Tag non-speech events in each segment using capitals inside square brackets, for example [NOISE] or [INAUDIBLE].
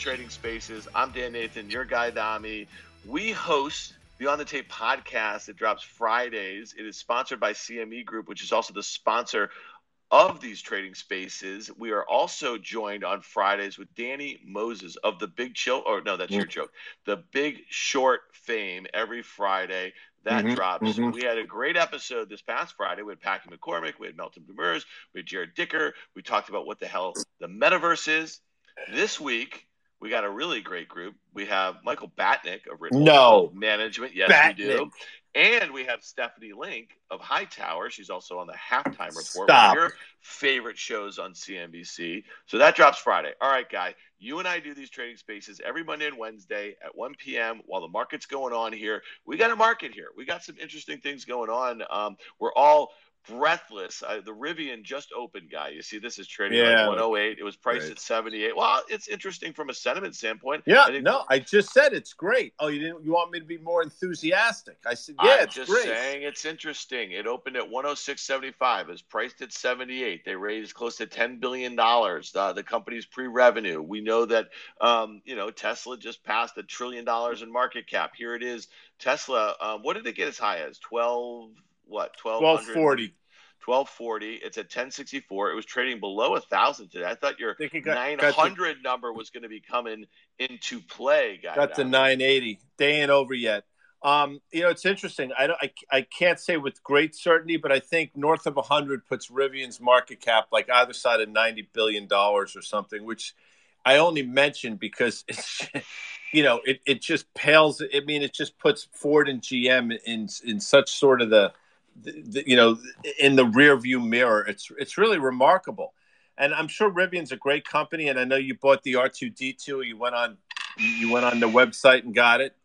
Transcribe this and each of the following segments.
Trading Spaces. I'm Dan Nathan, your Guy Adami. We host the On the Tape podcast It drops Fridays. It is sponsored by CME Group, which is also the sponsor of these trading spaces. We are also joined on Fridays with Danny Moses of the Big Chill, or no, that's your mm. joke. The Big Short fame every Friday. That mm-hmm, drops. Mm-hmm. We had a great episode this past Friday. We had Packy McCormick, we had Meltem Demirors, we had Jared Dicker. We talked about what the hell the metaverse is. This week, we got a really great group. We have Michael Batnick of Ritholtz no. Management. Yes, Batnick. we do. And we have Stephanie Link of Hightower. She's also on the halftime report. Stop. One of your favorite shows on CNBC. So that drops Friday. All right, guy. You and I do these trading spaces every Monday and Wednesday at 1 p.m. while the market's going on here. We got a market here. We got some interesting things going on. Um, we're all breathless. Uh, the Rivian just opened, guy. You see, this is trading yeah. like 108. It was priced at 78. Well, it's interesting from a sentiment standpoint. Yeah, I no, I just said it's great. Oh, you didn't? You want me to be more enthusiastic? I said, yeah, I'm it's just great. saying it's interesting. It opened at 106.75. It's priced at 78. They raised close to 10 billion dollars. Uh, the company's pre-revenue. We know that um, you know Tesla just passed a trillion dollars in market cap. Here it is. Tesla. Um, what did it get as high as 12? What 1240 1240 it's at 1064 it was trading below a thousand today. I thought your got, 900 got number was going to be coming into play guy got to 980 they ain't over yet. Um, you know, it's interesting. I, don't, I, I can't say with great certainty, but I think north of 100 puts Rivian's market cap like either side of 90 billion dollars or something, which I only mentioned because [LAUGHS] it's, you know, it, it just pales. I mean, it just puts Ford and GM in in such sort of the the, the, you know, in the rear view mirror. It's it's really remarkable, and I'm sure Rivian's a great company. And I know you bought the R2D2. You went on you went on the website and got it.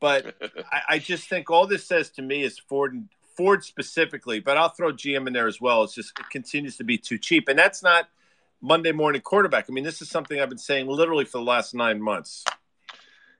But [LAUGHS] I, I just think all this says to me is Ford and Ford specifically, but I'll throw GM in there as well. It's just it continues to be too cheap, and that's not Monday morning quarterback. I mean, this is something I've been saying literally for the last nine months.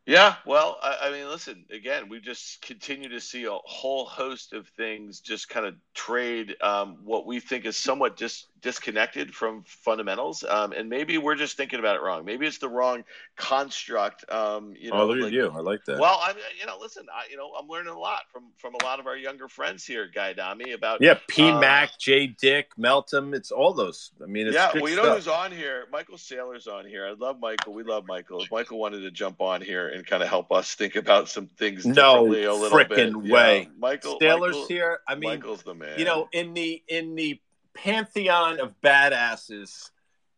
Yeah, well, I, I, mean, listen, again, we just continue to see a whole host of things just kind of trade um, what we think is somewhat dis- disconnected from fundamentals. Um, and maybe we're just thinking about it wrong. Maybe it's the wrong construct. Um, you know, oh, look like, at you. I like that. Well, I you know, listen, I, you know, I'm learning a lot from from a lot of our younger friends here, Guy Adami, about. Yeah, P. Um, Mac, J. Dick, Meltem. It's all those. I mean, yeah, well, you know stuff. who's on here? Michael Saylor's on here. I love Michael. We love Michael. If Michael wanted to jump on here and kind of help us think about some things no differently a little freaking bit. way. Yeah. Michael Saylor's Michael, here. I mean, Michael's the man. You know, in the in the pantheon of badasses,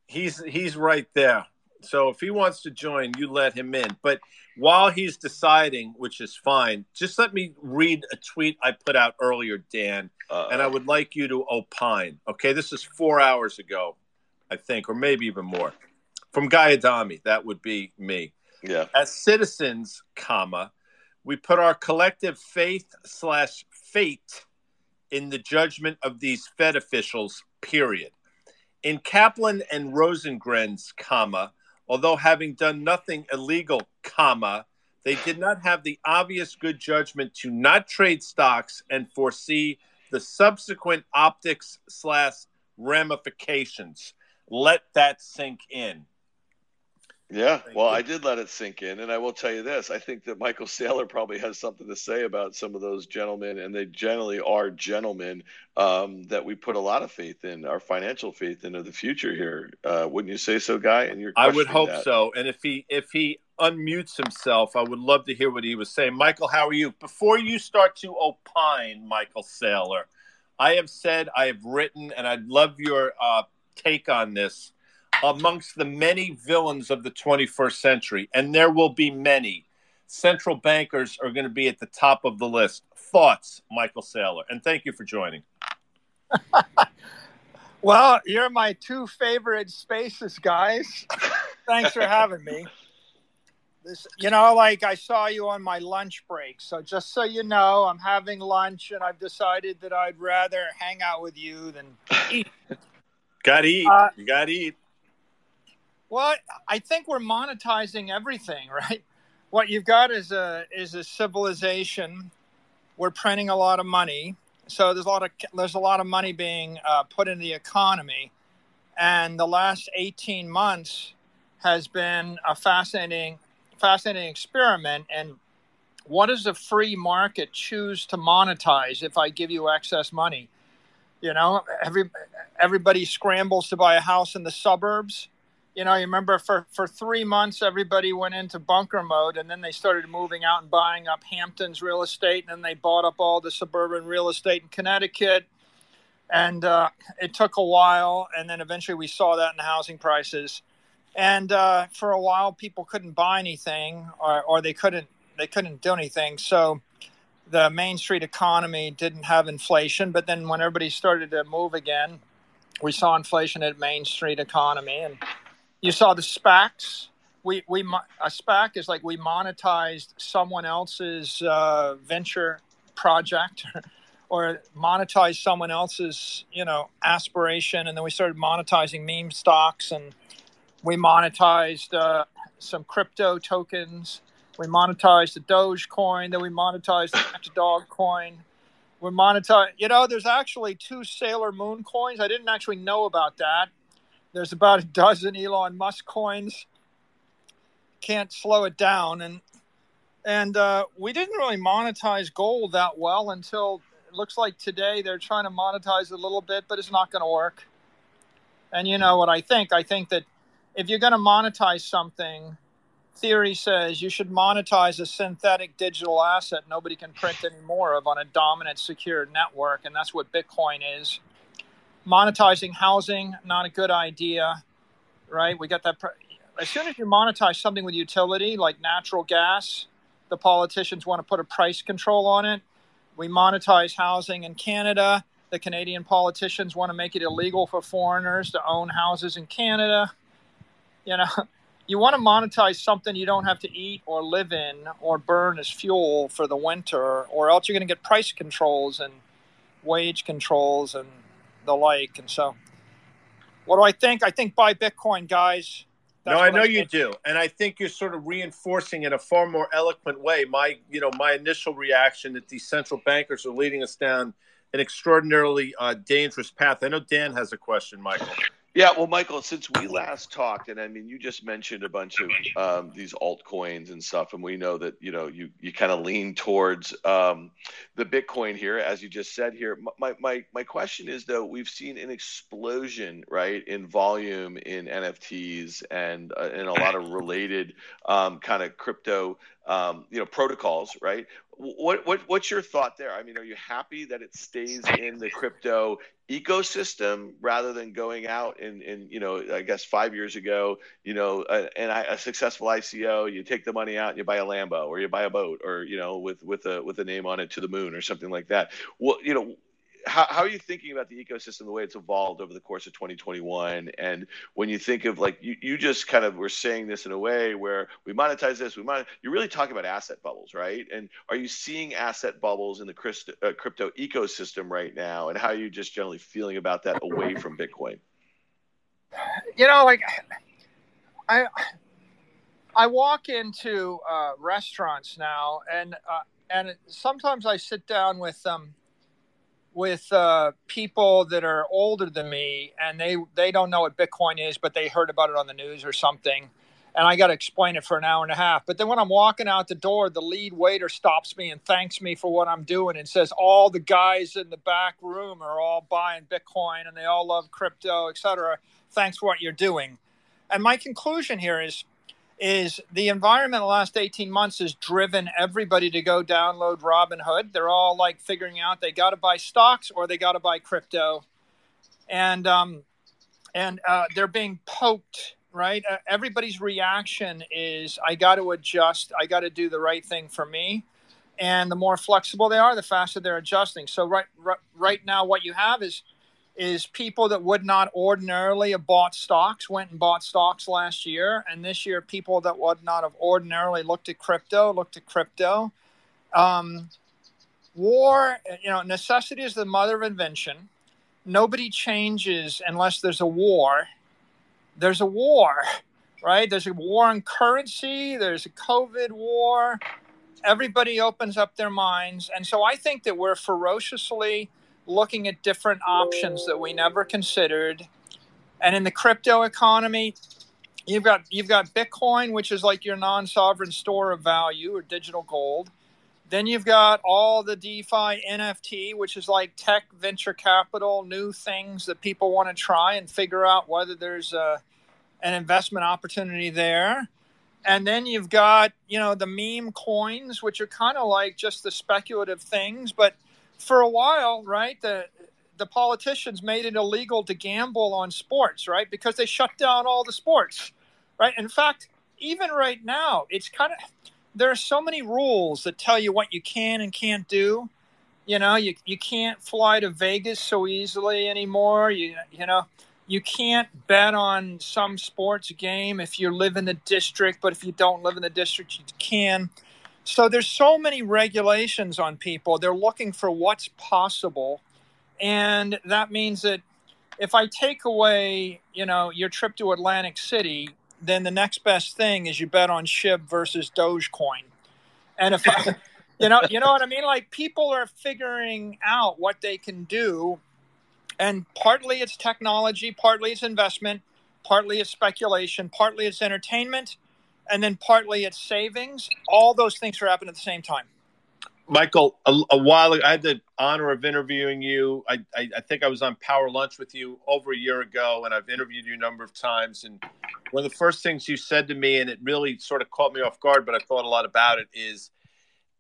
he's he's right there. So if he wants to join, you let him in. But while he's deciding, which is fine, just let me read a tweet I put out earlier, Dan, uh and I would like you to opine. Okay, this is four hours ago, I think, or maybe even more, from Guy Adami. That would be me. Yeah. As citizens, comma, we put our collective faith slash fate in the judgment of these Fed officials, period. In Kaplan and Rosengren's, comma, although having done nothing illegal, comma, they did not have the obvious good judgment to not trade stocks and foresee the subsequent optics slash ramifications. Let that sink in. Yeah, well, I did let it sink in, and I will tell you this: I think that Michael Saylor probably has something to say about some of those gentlemen, and they generally are gentlemen um, that we put a lot of faith in, our financial faith into the future here. Uh, wouldn't you say so, Guy? And you're I would hope that. so. And if he if he unmutes himself, I would love to hear what he was saying. Michael, how are you? Before you start to opine, Michael Saylor, I have said, I have written, and I'd love your uh, take on this amongst the many villains of the 21st century, and there will be many. Central bankers are going to be at the top of the list. Thoughts, Michael Saylor, and thank you for joining. [LAUGHS] Well, you're my two favorite spaces, guys. Thanks for having me. This, you know, like I saw you on my lunch break. So just so you know, I'm having lunch, and I've decided that I'd rather hang out with you than eat. gotta eat. Uh, you gotta eat. Well, I think we're monetizing everything, [LAUGHS] right? What you've got is a is a civilization. We're printing a lot of money so there's a lot of there's a lot of money being uh, put in the economy, and the last 18 months has been a fascinating fascinating experiment. And what does the free market choose to monetize if I give you excess money? You know, every everybody scrambles to buy a house in the suburbs you know, you remember for, for three months, everybody went into bunker mode and then they started moving out and buying up Hamptons real estate. And then they bought up all the suburban real estate in Connecticut. And uh, it took a while. And then eventually we saw that in housing prices. And uh, for a while, people couldn't buy anything or, or they couldn't they couldn't do anything. So the Main Street economy didn't have inflation. But then when everybody started to move again, we saw inflation at Main Street economy. And you saw the SPACs. We we a SPAC is like we monetized someone else's uh, venture project. [LAUGHS] or monetized someone else's you know aspiration. And then we started monetizing meme stocks and we monetized uh, some crypto tokens. We monetized the dogecoin. Then we monetized the dog coin. We monetized you know there's actually two sailor moon coins. I didn't actually know about that there's about a dozen Elon Musk coins. Can't slow it down, and and uh, we didn't really monetize gold that well until it looks like today they're trying to monetize a little bit, but it's not going to work. And you know what I think? I think that if you're going to monetize something, theory says you should monetize a synthetic digital asset nobody can print any more of on a dominant secure network, and that's what Bitcoin is monetizing housing not a good idea right? We got that as soon as you monetize something with utility like natural gas the politicians want to put a price control on it. We monetize housing in canada. The canadian politicians want to make it illegal for foreigners to own houses in canada. You know [LAUGHS] you want to monetize something you don't have to eat or live in or burn as fuel for the winter or else you're going to get price controls and wage controls and the like. And so, what do I think? I think buy Bitcoin, guys. That's no, I know I you do, and I think you're sort of reinforcing in a far more eloquent way my, you know, my initial reaction that these central bankers are leading us down an extraordinarily uh, dangerous path. I know Dan has a question, Michael. Yeah, well, Michael, since we last talked, and I mean, you just mentioned a bunch of um, these altcoins and stuff, and we know that you know you you kind of lean towards um, the Bitcoin here, as you just said here. My my my question is though, we've seen an explosion, right, in volume in NFTs and uh, and a lot of related um, kind of crypto um, you know protocols, right? What what what's your thought there? I mean, are you happy that it stays [LAUGHS] in the crypto ecosystem rather than going out and and you know I guess five years ago, you know, uh, a, a successful ICO, you take the money out and you buy a Lambo or you buy a boat or you know with with a with a name on it to the moon or something like that. Well, you know, how, how are you thinking about the ecosystem the way it's evolved over the course of 2021 and when you think of like you, you just kind of were saying this in a way where we monetize this we might you're really talking about asset bubbles right? And are you seeing asset bubbles in the crypto, uh, crypto ecosystem right now? And how are you just generally feeling about that away from bitcoin? You know like i i walk into uh, restaurants now and uh, and sometimes i sit down with them um, with uh, people that are older than me and they they don't know what bitcoin is but they heard about it on the news or something. And i got to explain it for an hour and a half. But then when i'm walking out the door the lead waiter stops me and thanks me for what i'm doing and says all the guys in the back room are all buying bitcoin and they all love crypto etc thanks for what you're doing. And my conclusion here is is the environment the last 18 months has driven everybody to go download Robinhood. They're all like figuring out they got to buy stocks or they got to buy crypto. And, um, and uh, they're being poked, right? Uh, everybody's reaction is I got to adjust, I got to do the right thing for me. And the more flexible they are, the faster they're adjusting. So right, right, right now, what you have is is people that would not ordinarily have bought stocks went and bought stocks last year, and this year people that would not have ordinarily looked at crypto looked at crypto. Um, war, you know, necessity is the mother of invention. Nobody changes unless there's a war. There's a war, right? There's a war on currency. There's a COVID war. Everybody opens up their minds, and so I think that we're ferociously looking at different options that we never considered. And in the crypto economy, you've got you've got Bitcoin, which is like your non-sovereign store of value or digital gold. Then you've got all the DeFi NFT, which is like tech venture capital, new things that people want to try and figure out whether there's a, an investment opportunity there. And then you've got, you know, the meme coins, which are kind of like just the speculative things, but for a while, right, the the politicians made it illegal to gamble on sports, right? Because they shut down all the sports, right? In fact, even right now, it's kind of there are so many rules that tell you what you can and can't do. You know, you you can't fly to Vegas so easily anymore. You you know, you can't bet on some sports game if you live in the district, but if you don't live in the district, you can. So there's so many regulations on people. They're looking for what's possible. And that means that if I take away, you know, your trip to Atlantic City, then the next best thing is you bet on SHIB versus Dogecoin. And if I, [LAUGHS] you know, you know what I mean? Like people are figuring out what they can do. And partly it's technology, partly it's investment, partly it's speculation, partly it's entertainment and then partly it's savings. All those things are happening at the same time. Michael, a, a while ago, I had the honor of interviewing you. I, I, I, think I was on Power Lunch with you over a year ago, and I've interviewed you a number of times. And one of the first things you said to me, and it really sort of caught me off guard, but I thought a lot about it, is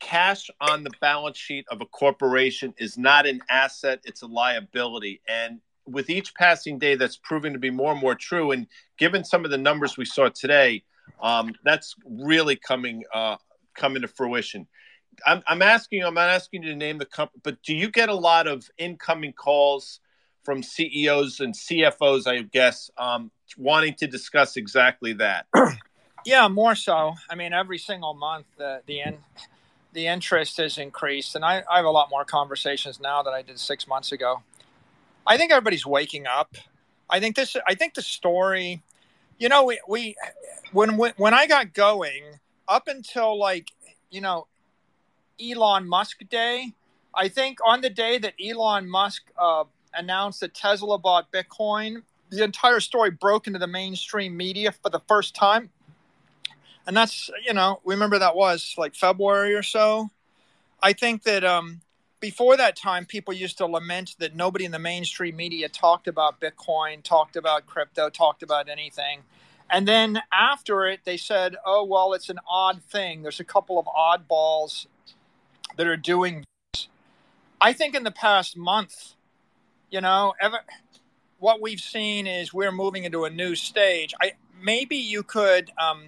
cash on the balance sheet of a corporation is not an asset, it's a liability. And with each passing day, that's proving to be more and more true. And given some of the numbers we saw today, um, that's really coming uh, coming to fruition. I'm, I'm asking I'm not asking you to name the company, but do you get a lot of incoming calls from CEOs and CFOs? I guess um, wanting to discuss exactly that. [CLEARS THROAT] yeah, more so. I mean, every single month the the in, the interest has increased, and I, I have a lot more conversations now than I did six months ago. I think everybody's waking up. I think this. I think the story you know, we, we when when I got going up until like you know Elon Musk day, I think on the day that Elon Musk uh, announced that Tesla bought Bitcoin, the entire story broke into the mainstream media for the first time. And that's, you know, remember that was like February or so. I think that um, before that time, people used to lament that nobody in the mainstream media talked about Bitcoin, talked about crypto, talked about anything. And then after it, they said, oh, well, it's an odd thing. There's a couple of oddballs that are doing this. I think in the past month, you know, ever, what we've seen is we're moving into a new stage. I maybe you could um,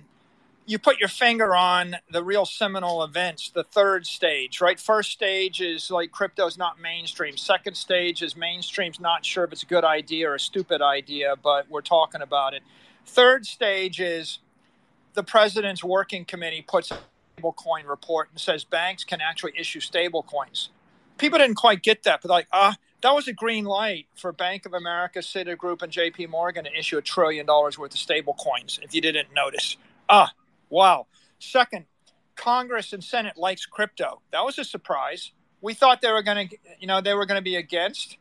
you put your finger on the real seminal events, the third stage, right? First stage is like crypto's not mainstream. Second stage is mainstream's not sure if it's a good idea or a stupid idea, but we're talking about it. Third stage is the president's working committee puts a stablecoin report and says banks can actually issue stable coins. People didn't quite get that, but like, ah, uh, that was a green light for Bank of America, Citigroup, and JP Morgan to issue a trillion dollars worth of stable coins, if you didn't notice. Ah, Wow. Second, Congress and Senate likes crypto. That was a surprise. We thought they were going to, you know, they were going to be against,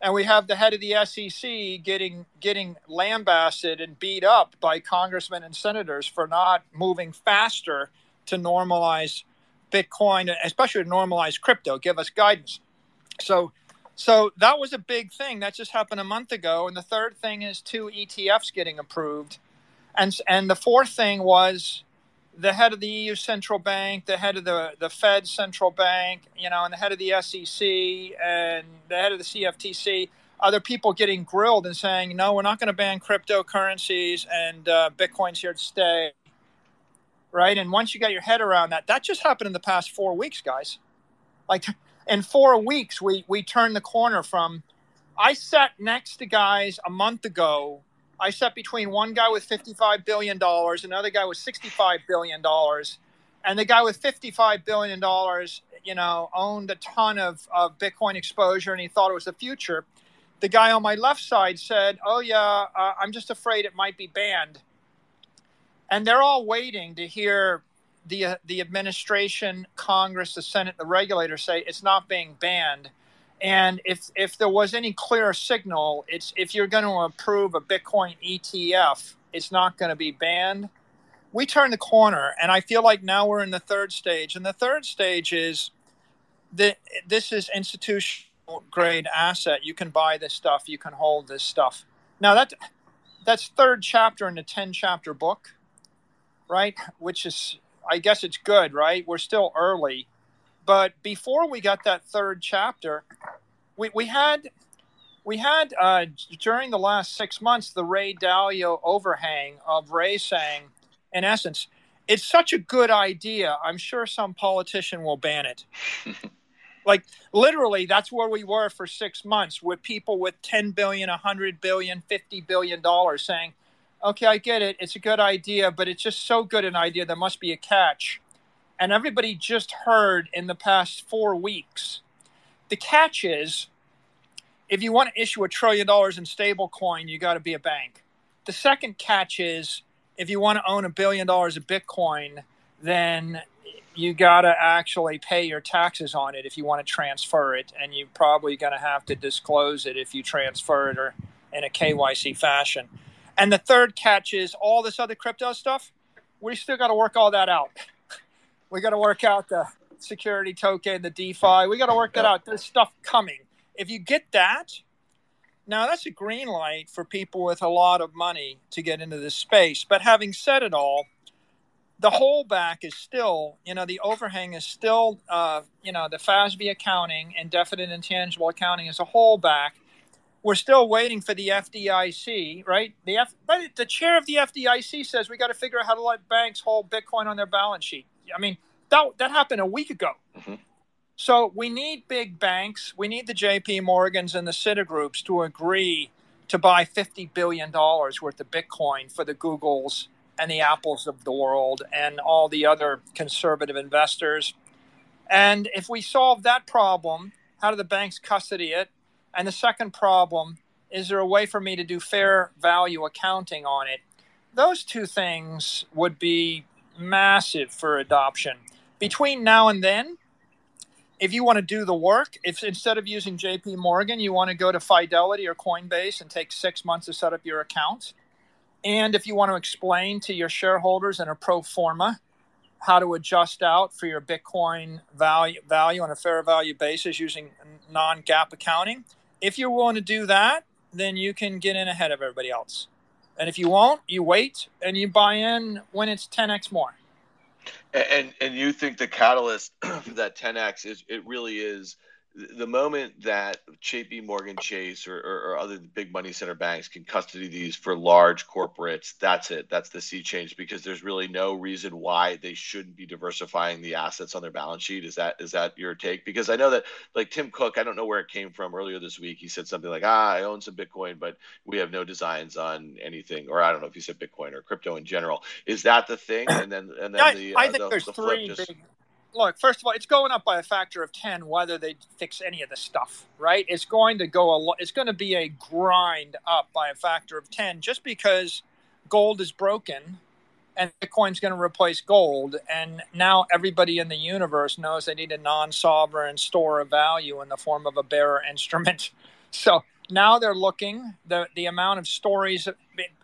and we have the head of the SEC getting getting lambasted and beat up by congressmen and senators for not moving faster to normalize Bitcoin, especially to normalize crypto. Give us guidance. So, so that was a big thing that just happened a month ago. And the third thing is two ETFs getting approved, and and the fourth thing was the head of the EU central bank, the head of the, the Fed central bank, you know, and the head of the SEC and the head of the CFTC, other people getting grilled and saying, no, we're not going to ban cryptocurrencies and uh, Bitcoin's here to stay. Right. And once you get your head around that, that just happened in the past four weeks, guys. Like in four weeks, we, we turned the corner from I sat next to guys a month ago. I sat between one guy with $55 billion, another guy with $65 billion. And the guy with $55 billion, you know, owned a ton of, of Bitcoin exposure and he thought it was the future. The guy on my left side said, Oh, yeah, uh, I'm just afraid it might be banned. And they're all waiting to hear the, uh, the administration, Congress, the Senate, the regulators say it's not being banned and if if there was any clear signal, it's if you're going to approve a Bitcoin ETF, it's not going to be banned. We turned the corner, and I feel like now we're in the third stage. And the third stage is that this is institutional grade asset. You can buy this stuff. You can hold this stuff. Now that that's third chapter in the ten chapter book, right? Which is, I guess, it's good, right? We're still early but before we got that third chapter, we, we had we had uh, during the last six months the Ray Dalio overhang of Ray saying, in essence, it's such a good idea. I'm sure some politician will ban it. [LAUGHS] like literally, that's where we were for six months with people with 10 billion, 100 billion, 50 billion dollars saying, okay, I get it. It's a good idea, but it's just so good an idea. There must be a catch and everybody just heard in the past four weeks. The catch is if you want to issue a trillion dollars in stable coin, you got to be a bank. The second catch is if you want to own a billion dollars of Bitcoin, then you got to actually pay your taxes on it if you want to transfer it. And you're probably going to have to disclose it if you transfer it or in a KYC fashion. And the third catch is all this other crypto stuff. We still got to work all that out. [LAUGHS] We got to work out the security token, the DeFi. We got to work that out. There's stuff coming. If you get that, now that's a green light for people with a lot of money to get into this space. But having said it all, the holdback is still, you know, the overhang is still, uh, you know, the FASB accounting and definite intangible accounting is a holdback. We're still waiting for the FDIC, right? The F, but the chair of the FDIC says we got to figure out how to let banks hold Bitcoin on their balance sheet. I mean, that that happened a week ago. Mm-hmm. So we need big banks. We need the J.P. Morgans and the Citigroups to agree to buy fifty billion dollars worth of Bitcoin for the Googles and the Apples of the world and all the other conservative investors. And if we solve that problem, how do the banks custody it? And the second problem is there a way for me to do fair value accounting on it? Those two things would be massive for adoption. Between now and then, if you want to do the work, if instead of using JP Morgan, you want to go to Fidelity or Coinbase and take six months to set up your account, and if you want to explain to your shareholders in a pro forma how to adjust out for your Bitcoin value value on a fair value basis using non GAAP accounting, if you're willing to do that, then you can get in ahead of everybody else. And if you won't, you wait and you buy in when it's 10x more. And and you think the catalyst [CLEARS THROAT] for that 10x is it really is the moment that JP Morgan Chase or, or, or, other big money center banks can custody these for large corporates, that's it. That's the sea change because there's really no reason why they shouldn't be diversifying the assets on their balance sheet. Is that is that your take? Because I know that like Tim Cook, I don't know where it came from earlier this week. He said something like, "Ah, I own some Bitcoin, but we have no designs on anything." Or I don't know if he said Bitcoin or crypto in general. Is that the thing? [CLEARS THROAT] And then and then I, the I uh, think the, there's the three just... big look, first of all, it's going up by a factor of 10 whether they fix any of the stuff, right? It's going to go a lot, it's going to be a grind up by a factor of 10 just because gold is broken and Bitcoin's going to replace gold. And now everybody in the universe knows they need a non sovereign store of value in the form of a bearer [LAUGHS] instrument. So now they're looking, the, the amount of stories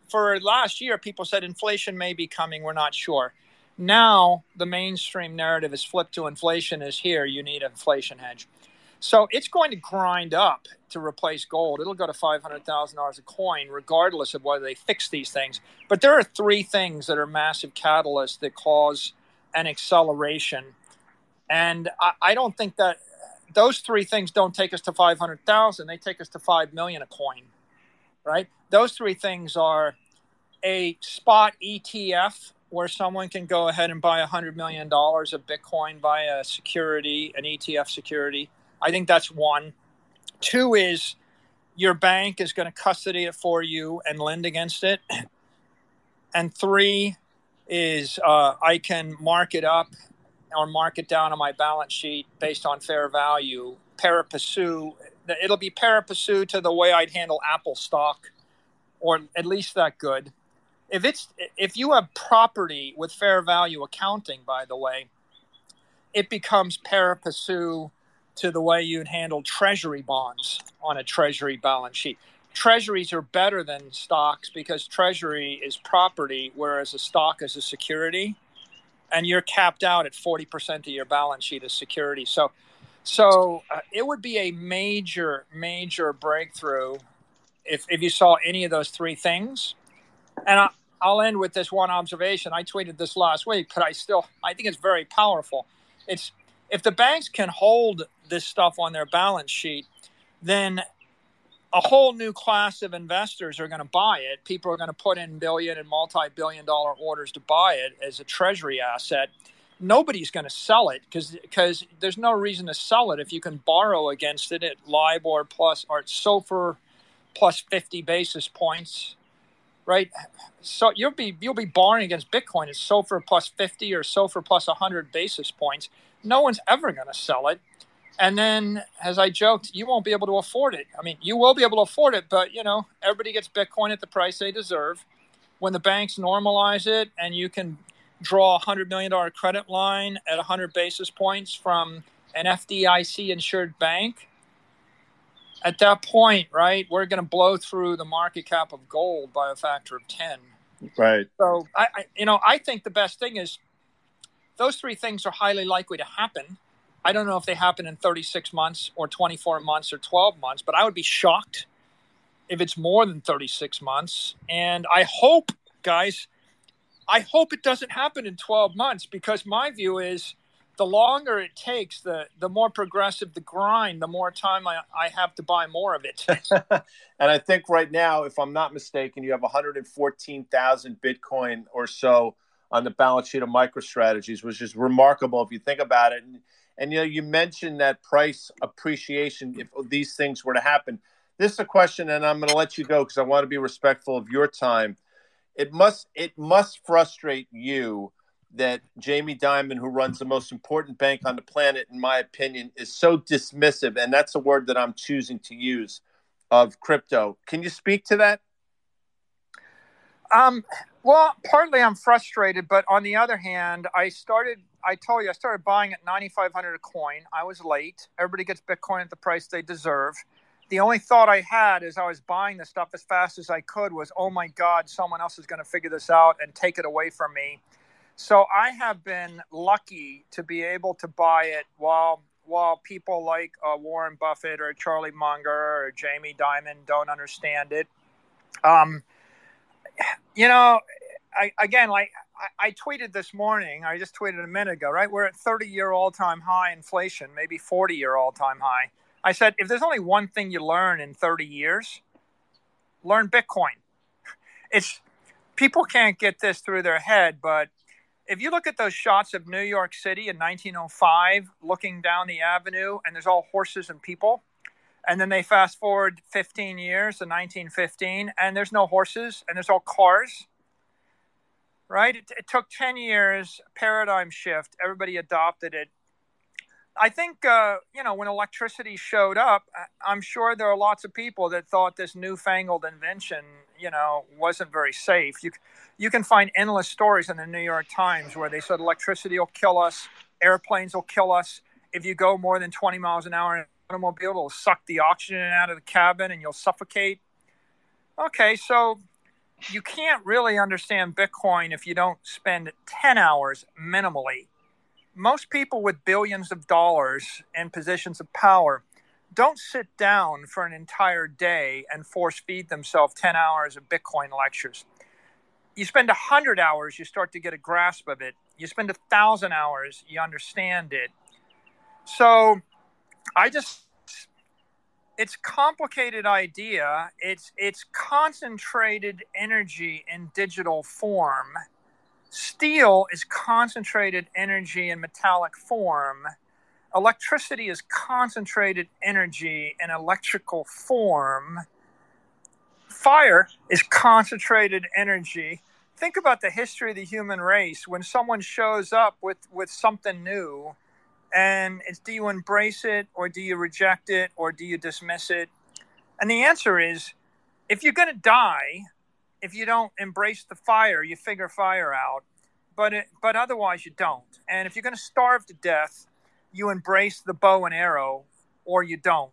for last year, people said inflation may be coming, we're not sure now the mainstream narrative is flipped to inflation is here. You need an inflation hedge. So it's going to grind up to replace gold. It'll go to $500,000 a coin, regardless of whether they fix these things. But there are three things that are massive catalysts that cause an acceleration. And I, I don't think that those three things don't take us to 500,000. They take us to 5 million a coin, right? Those three things are a spot ETF where someone can go ahead and buy $100 million of Bitcoin via a security, an ETF security. I think that's one. Two is your bank is going to custody it for you and lend against it. And three is uh, I can mark it up or mark it down on my balance sheet based on fair value. Pari it'll be pari to the way I'd handle Apple stock, or at least that good. If it's if you have property with fair value accounting, by the way, it becomes pari passu to the way you'd handle treasury bonds on a treasury balance sheet. Treasuries are better than stocks because treasury is property, whereas a stock is a security, and you're capped out at 40% of your balance sheet as security. So, so uh, it would be a major, major breakthrough if, if you saw any of those three things. And I, I'll end with this one observation. I tweeted this last week, but I still I think it's very powerful. It's if the banks can hold this stuff on their balance sheet, then a whole new class of investors are going to buy it. People are going to put in billion and multi-billion dollar orders to buy it as a treasury asset. Nobody's going to sell it because because there's no reason to sell it if you can borrow against it at LIBOR plus or SOFR plus 50 basis points, right? So you'll be you'll be borrowing against Bitcoin at SOFR plus 50 or SOFR plus 100 basis points. No one's ever going to sell it and then, as I joked, you won't be able to afford it. I mean, you will be able to afford it, but you know, everybody gets Bitcoin at the price they deserve. When the banks normalize it, and you can draw a hundred million dollar credit line at hundred basis points from an FDIC insured bank, at that point, right, we're going to blow through the market cap of gold by a factor of ten. Right. So, I, I you know, I think the best thing is those three things are highly likely to happen I don't know if they happen in 36 months or 24 months or 12 months, but I would be shocked if it's more than 36 months. And I hope, guys, I hope it doesn't happen in 12 months because my view is the longer it takes, the, the more progressive the grind, the more time I, I have to buy more of it. [LAUGHS] and I think right now, if I'm not mistaken, you have 114,000 Bitcoin or so on the balance sheet of MicroStrategies, which is remarkable if you think about it. And, and you know, you mentioned that price appreciation if these things were to happen. This is a question, and I'm going to let you go because I want to be respectful of your time. It must it must frustrate you that Jamie Dimon, who runs the most important bank on the planet, in my opinion, is so dismissive, and that's a word that I'm choosing to use of crypto. Can you speak to that? Um, well, partly I'm frustrated, but on the other hand, I started I told you I started buying at 9,500 a coin. I was late. Everybody gets Bitcoin at the price they deserve. The only thought I had as I was buying this stuff as fast as I could was, oh my God, someone else is going to figure this out and take it away from me. So I have been lucky to be able to buy it while while people like uh, Warren Buffett or Charlie Munger or Jamie Dimon don't understand it. Um, you know, I, again, like I, I, tweeted this morning, I just tweeted a minute ago, right? We're at 30 year all time high inflation, maybe 40 year all time high. I said, if there's only one thing you learn in 30 years, learn Bitcoin. It's people can't get this through their head, but if you look at those shots of New York City in 1905, looking down the avenue, and there's all horses and people, and then they fast forward 15 years to 1915, and there's no horses, and there's all cars right? It, it, took 10 years, paradigm shift. Everybody adopted it. I think, uh, you know, when electricity showed up, I'm sure there are lots of people that thought this newfangled invention, you know, wasn't very safe. You, you can find endless stories in the New York Times where they said electricity will kill us, airplanes will kill us. If you go more than 20 miles an hour in an automobile, it'll suck the oxygen out of the cabin and you'll suffocate. Okay, so you can't really understand Bitcoin if you don't spend 10 hours minimally. Most people with billions of dollars in positions of power don't sit down for an entire day and force feed themselves 10 hours of Bitcoin lectures. You spend 100 hours, you start to get a grasp of it. You spend 1,000 hours, you understand it. So I just it's complicated idea. It's it's concentrated energy in digital form. Steel is concentrated energy in metallic form. electricity is concentrated energy in electrical form. Fire is concentrated energy. Think about the history of the human race. When someone shows up with, with something new, and it's do you embrace it or do you reject it or do you dismiss it? And the answer is if you're going to die, if you don't embrace the fire, you figure fire out. But it, but otherwise you don't. And if you're going to starve to death, you embrace the bow and arrow or you don't,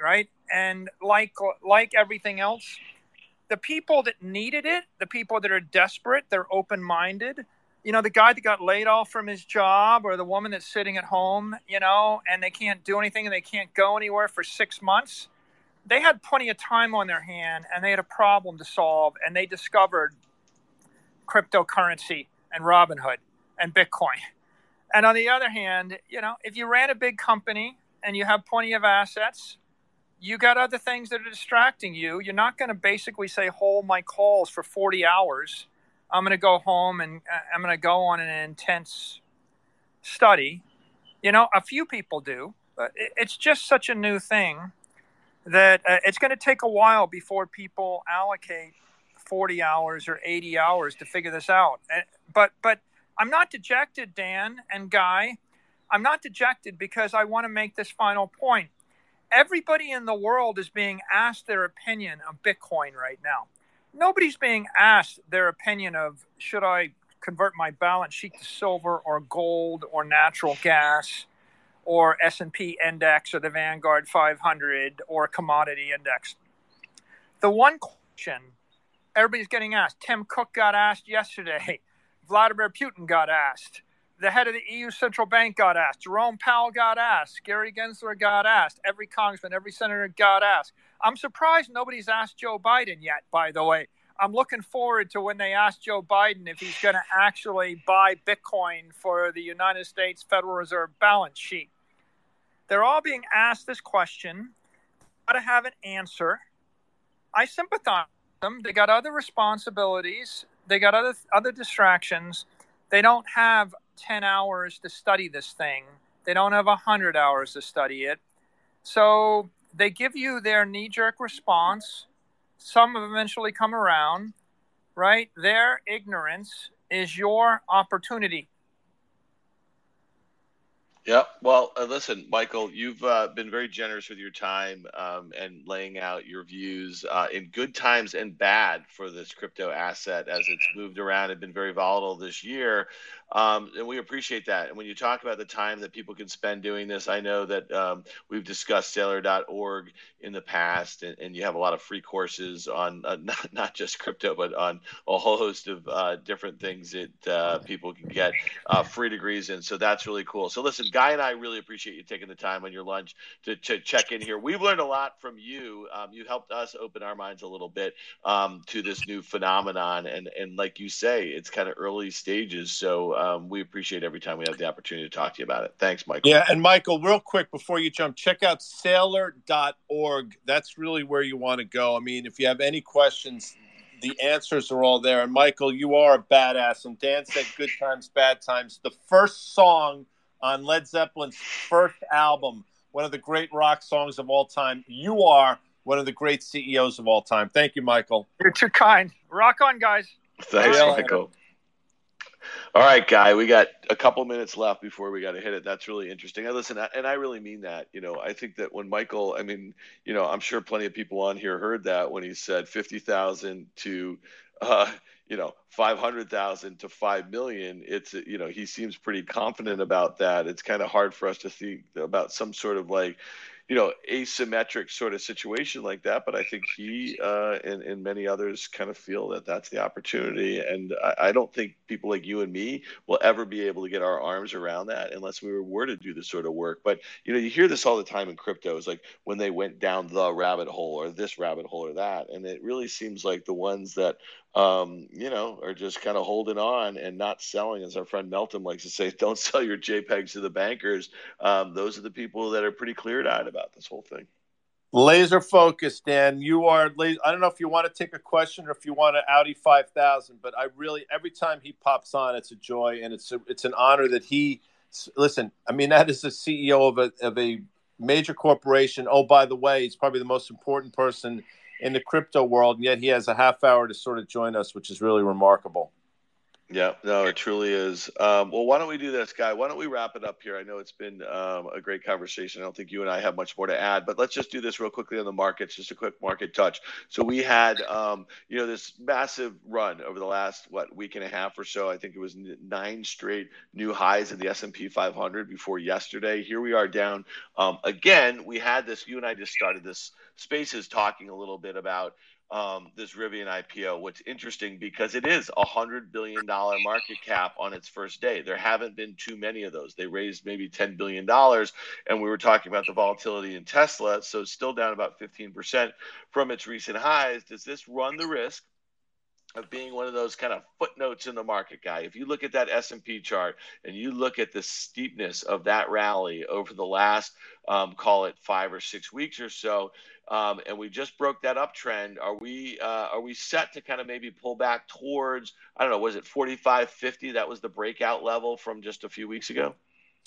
right? And like like everything else, the people that needed it, the people that are desperate, they're open-minded. You know, the guy that got laid off from his job or the woman that's sitting at home, you know, and they can't do anything and they can't go anywhere for 6 months. They had plenty of time on their hand and they had a problem to solve and they discovered cryptocurrency and Robinhood and Bitcoin and on the other hand, you know, if you ran a big company and you have plenty of assets, you got other things that are distracting you. You're not going to basically say, hold my calls for 40 hours. I'm going to go home and uh, I'm going to go on an intense study. You know, a few people do, but it's just such a new thing that uh, it's going to take a while before people allocate 40 hours or 80 hours to figure this out. But, but, I'm not dejected, Dan and Guy. I'm not dejected because I want to make this final point. Everybody in the world is being asked their opinion of Bitcoin right now. Nobody's being asked their opinion of should I convert my balance sheet to silver or gold or natural gas or S&P index or the Vanguard 500 or commodity index. The one question everybody's getting asked, Tim Cook got asked yesterday, [LAUGHS] Vladimir Putin got asked. The head of the EU Central Bank got asked. Jerome Powell got asked. Gary Gensler got asked. Every congressman, every senator got asked. I'm surprised nobody's asked Joe Biden yet, by the way. I'm looking forward to when they ask Joe Biden if he's going to actually buy Bitcoin for the United States Federal Reserve balance sheet. They're all being asked this question. Got to have an answer. I sympathize with them. They got other responsibilities they got other other distractions. They don't have 10 hours to study this thing. They don't have 100 hours to study it. So they give you their knee jerk response. Some eventually come around, right? Their ignorance is your opportunity. Yeah. Well, uh, listen, Michael, you've uh, been very generous with your time um, and laying out your views uh, in good times and bad for this crypto asset as it's moved around and been very volatile this year. Um, and we appreciate that. And when you talk about the time that people can spend doing this, I know that um, we've discussed Saylor.org in the past, and, and, you have a lot of free courses on uh, [LAUGHS] not, not just crypto, but on a whole host of uh, different things that uh, people can get uh, free degrees in. So that's really cool. So listen, Guy and I really appreciate you taking the time on your lunch to, to check in here. We've learned a lot from you. Um, you helped us open our minds a little bit um, to this new phenomenon. And, and like you say, it's kind of early stages. So um, we appreciate every time we have the opportunity to talk to you about it. Thanks, Michael. Yeah, and Michael, real quick before you jump, check out Saylor.org. That's really where you want to go. I mean, if you have any questions, the answers are all there. And Michael, you are a badass. And Dan said, "Good times, bad times." The first song on Led Zeppelin's first album, one of the great rock songs of all time. You are one of the great CEOs of all time. Thank you, Michael. You're too kind. Rock on, guys. Thanks, Michael. All right, guy, we got a couple minutes left before we got to hit it. That's really interesting. I listen, and I really mean that. You know, I think that when Michael, I mean, you know, I'm sure plenty of people on here heard that when he said fifty thousand to, uh, you know, five hundred thousand to five million. It's you know, he seems pretty confident about that. It's kind of hard for us to think about some sort of like you know asymmetric sort of situation like that but i think he uh, and, and many others kind of feel that that's the opportunity. And I, I, don't think people like you and me will ever be able to get our arms around that unless we were to do this sort of work. But you know you hear this all the time in crypto is like when they went down the rabbit hole or this rabbit hole or that. And it really seems like the ones that um, you know, are just kind of holding on and not selling. As our friend Meltem likes to say, [LAUGHS] don't sell your JPEGs to the bankers. Um, those are the people that are pretty cleared eyed about this whole thing. Laser focused, Dan. You are. I don't know if you want to take a question or if you want to Audi five thousand, but I really every time he pops on, it's a joy and it's a, it's an honor that he listen, I mean, that is the CEO of a, of a major corporation. Oh, by the way, he's probably the most important person in the crypto world, and yet he has a half hour to sort of join us, which is really remarkable. Yeah, no, it truly is. Um, well, why don't we do this, Guy? Why don't we wrap it up here? I know it's been um, a great conversation. I don't think you and I have much more to add, but let's just do this real quickly on the markets, just a quick market touch. So we had, um, you know, this massive run over the last what week and a half or so. I think it was nine straight new highs in the S&P 500 before yesterday. Here we are down um, again. We had this. You and I just started this spaces talking a little bit about um, this Rivian IPO. What's interesting because it is a hundred billion dollar market cap on its first day. There haven't been too many of those. They raised maybe ten billion dollars, and we were talking about the volatility in Tesla, so it's still down about fifteen percent from its recent highs. Does this run the risk? of being one of those kind of footnotes in the market guy if you look at that s&p chart and you look at the steepness of that rally over the last um, call it five or six weeks or so um, and we just broke that uptrend. Are we uh, are we set to kind of maybe pull back towards I don't know was it 45 50 that was the breakout level from just a few weeks ago?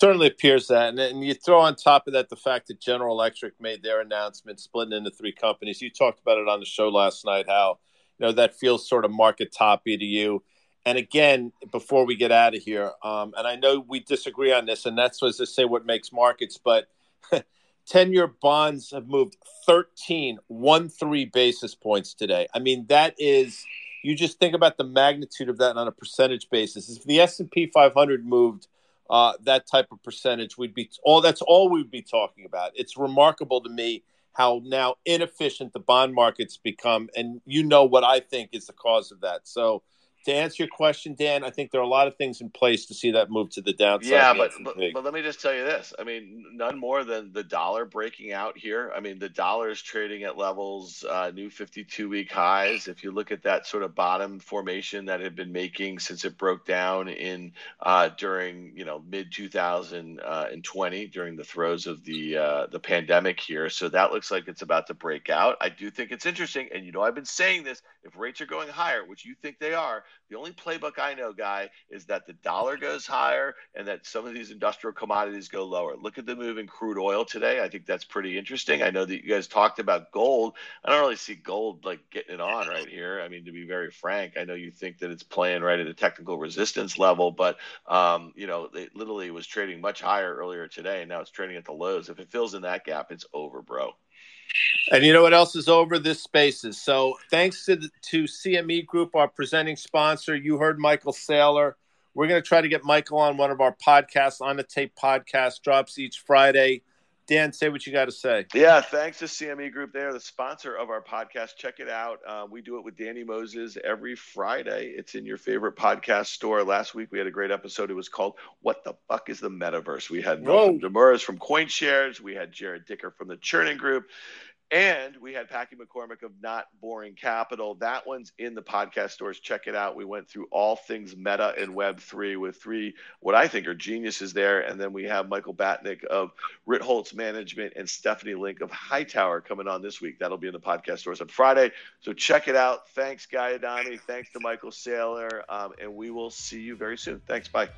Certainly appears that, and, and you throw on top of that the fact that General Electric made their announcement, splitting into three companies. You talked about it on the show last night, how you know that feels sort of market toppy to you. And again, before we get out of here, um, and I know we disagree on this, and that's what to say what makes markets, but [LAUGHS] 10 year bonds have moved 13, 1 3 basis points today. I mean, that is, you just think about the magnitude of that on a percentage basis. If the S&P 500 moved uh, that type of percentage, we'd be all that's all we'd be talking about. It's remarkable to me how now inefficient the bond markets become. And you know what I think is the cause of that. So, to answer your question, Dan, I think there are a lot of things in place to see that move to the downside. Yeah, but, but, but let me just tell you this. I mean, none more than the dollar breaking out here. I mean, the dollar is trading at levels uh, new 52 week highs. If you look at that sort of bottom formation that had been making since it broke down in uh, during you know mid 2020 during the throes of the uh, the pandemic here, so that looks like it's about to break out. I do think it's interesting, and you know I've been saying this. If rates are going higher, which you think they are the only playbook I know, guy, is that the dollar goes higher and that some of these industrial commodities go lower. Look at the move in crude oil today. I think that's pretty interesting. I know that you guys talked about gold. I don't really see gold like getting it on right here. I mean, to be very frank, I know you think that it's playing right at a technical resistance level, but um, you know, it literally was trading much higher earlier today, and now it's trading at the lows. If it fills in that gap, it's over, bro. And you know what else is over this spaces? So thanks to to CME Group, our presenting sponsor. You heard Michael Saylor. We're going to try to get Michael on one of our podcasts, on the tape podcast, drops each Friday. Dan, say what you got to say. Yeah, thanks to CME Group. They are the sponsor of our podcast. Check it out. Uh, we do it with Danny Moses every Friday. It's in your favorite podcast store. Last week we had a great episode. It was called "What the Fuck Is the Metaverse." We had Meltem Demirors from CoinShares. We had Jared Dicker from the Churning Group. And we had Packy McCormick of Not Boring Capital. That one's in the podcast stores. Check it out. We went through all things meta and Web3 with three, what I think are geniuses there. And then we have Michael Batnick of Ritholtz Management and Stephanie Link of Hightower coming on this week. That'll be in the podcast stores on Friday. So check it out. Thanks, Guy Adami. Thanks to Michael Saylor. Um, and we will see you very soon. Thanks. Bye.